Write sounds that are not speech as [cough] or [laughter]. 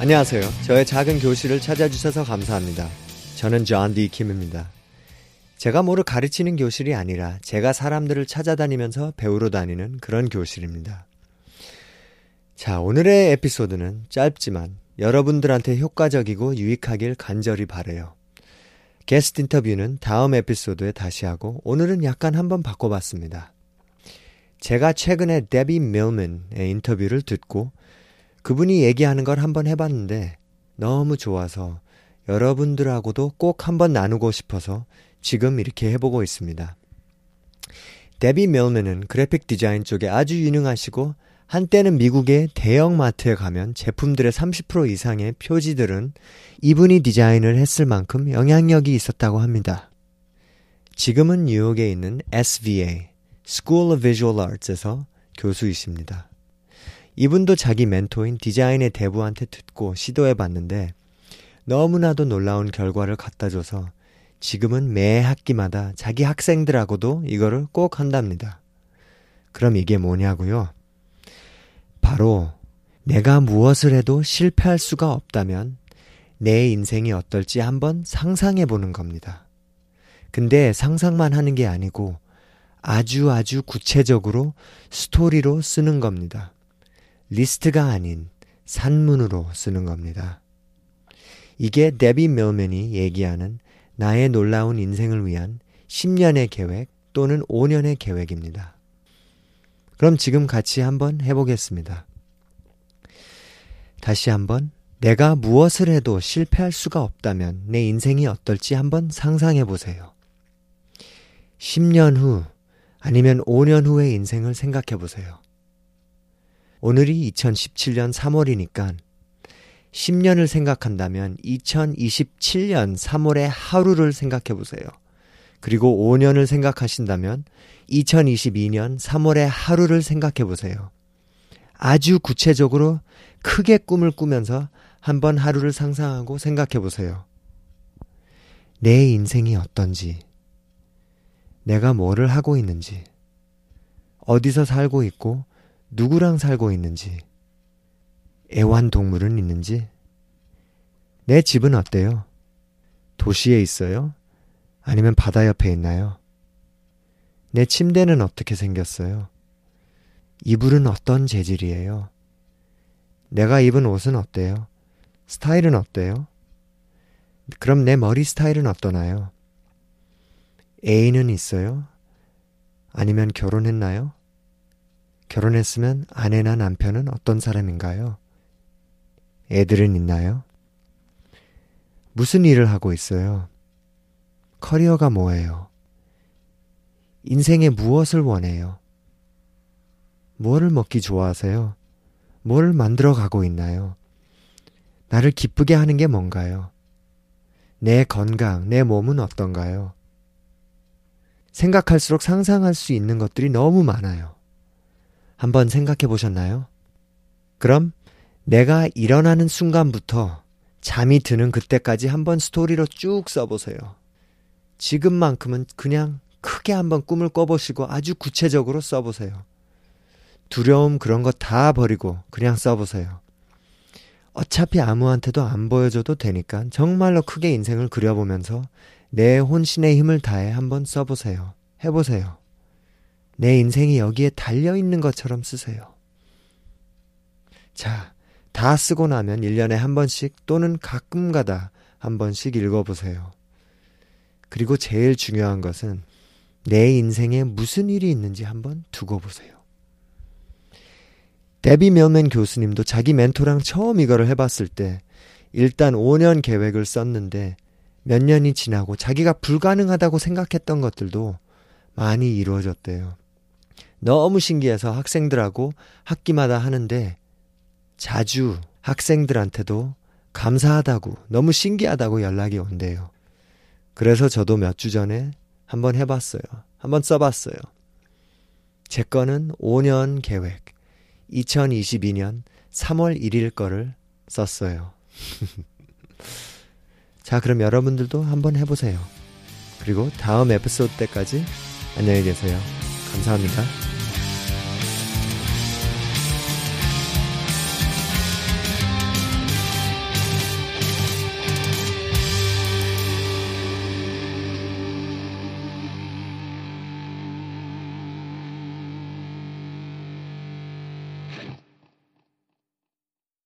안녕하세요. 저의 작은 교실을 찾아주셔서 감사합니다. 저는 존디 킴입니다. 제가 뭐를 가르치는 교실이 아니라 제가 사람들을 찾아다니면서 배우러 다니는 그런 교실입니다. 자, 오늘의 에피소드는 짧지만 여러분들한테 효과적이고 유익하길 간절히 바래요. 게스트 인터뷰는 다음 에피소드에 다시 하고 오늘은 약간 한번 바꿔봤습니다. 제가 최근에 데비 밀맨의 인터뷰를 듣고 그분이 얘기하는 걸 한번 해봤는데 너무 좋아서 여러분들하고도 꼭 한번 나누고 싶어서 지금 이렇게 해보고 있습니다. 데비 밀맨은 그래픽 디자인 쪽에 아주 유능하시고 한때는 미국의 대형 마트에 가면 제품들의 30% 이상의 표지들은 이분이 디자인을 했을 만큼 영향력이 있었다고 합니다. 지금은 뉴욕에 있는 SVA, School of Visual Arts에서 교수이십니다. 이분도 자기 멘토인 디자인의 대부한테 듣고 시도해 봤는데 너무나도 놀라운 결과를 갖다 줘서 지금은 매 학기마다 자기 학생들하고도 이거를 꼭 한답니다. 그럼 이게 뭐냐고요? 바로 내가 무엇을 해도 실패할 수가 없다면 내 인생이 어떨지 한번 상상해 보는 겁니다. 근데 상상만 하는 게 아니고 아주 아주 구체적으로 스토리로 쓰는 겁니다. 리스트가 아닌 산문으로 쓰는 겁니다. 이게 데비 밀맨이 얘기하는 나의 놀라운 인생을 위한 10년의 계획 또는 5년의 계획입니다. 그럼 지금 같이 한번 해보겠습니다. 다시 한번 내가 무엇을 해도 실패할 수가 없다면 내 인생이 어떨지 한번 상상해 보세요. 10년 후 아니면 5년 후의 인생을 생각해 보세요. 오늘이 2017년 3월이니까 10년을 생각한다면 2027년 3월의 하루를 생각해 보세요. 그리고 5년을 생각하신다면 2022년 3월의 하루를 생각해 보세요. 아주 구체적으로 크게 꿈을 꾸면서 한번 하루를 상상하고 생각해 보세요. 내 인생이 어떤지, 내가 뭐를 하고 있는지, 어디서 살고 있고, 누구랑 살고 있는지, 애완동물은 있는지, 내 집은 어때요? 도시에 있어요? 아니면 바다 옆에 있나요? 내 침대는 어떻게 생겼어요? 이불은 어떤 재질이에요? 내가 입은 옷은 어때요? 스타일은 어때요? 그럼 내 머리 스타일은 어떠나요? 애인은 있어요? 아니면 결혼했나요? 결혼했으면 아내나 남편은 어떤 사람인가요? 애들은 있나요? 무슨 일을 하고 있어요? 커리어가 뭐예요? 인생에 무엇을 원해요? 무엇을 먹기 좋아하세요? 뭘 만들어 가고 있나요? 나를 기쁘게 하는 게 뭔가요? 내 건강, 내 몸은 어떤가요? 생각할수록 상상할 수 있는 것들이 너무 많아요. 한번 생각해 보셨나요? 그럼 내가 일어나는 순간부터 잠이 드는 그때까지 한번 스토리로 쭉 써보세요. 지금만큼은 그냥 크게 한번 꿈을 꿔보시고 아주 구체적으로 써보세요. 두려움 그런 거 다 버리고 그냥 써보세요. 어차피 아무한테도 안 보여줘도 되니까 정말로 크게 인생을 그려보면서 내 혼신의 힘을 다해 한번 써보세요. 해보세요. 내 인생이 여기에 달려있는 것처럼 쓰세요. 자, 다 쓰고 나면 1년에 한 번씩 또는 가끔 가다 한 번씩 읽어보세요. 그리고 제일 중요한 것은 내 인생에 무슨 일이 있는지 한번 두고 보세요. 데비 밀맨 교수님도 자기 멘토랑 처음 이거를 해봤을 때 일단 5년 계획을 썼는데 몇 년이 지나고 자기가 불가능하다고 생각했던 것들도 많이 이루어졌대요. 너무 신기해서 학생들하고 학기마다 하는데 자주 학생들한테도 감사하다고 너무 신기하다고 연락이 온대요. 그래서 저도 몇 주 전에 한번 해봤어요. 한번 써봤어요. 제 거는 5년 계획. 2022년 3월 1일 거를 썼어요. [laughs] 자, 그럼 여러분들도 한번 해보세요. 그리고 다음 에피소드 때까지 안녕히 계세요. 감사합니다.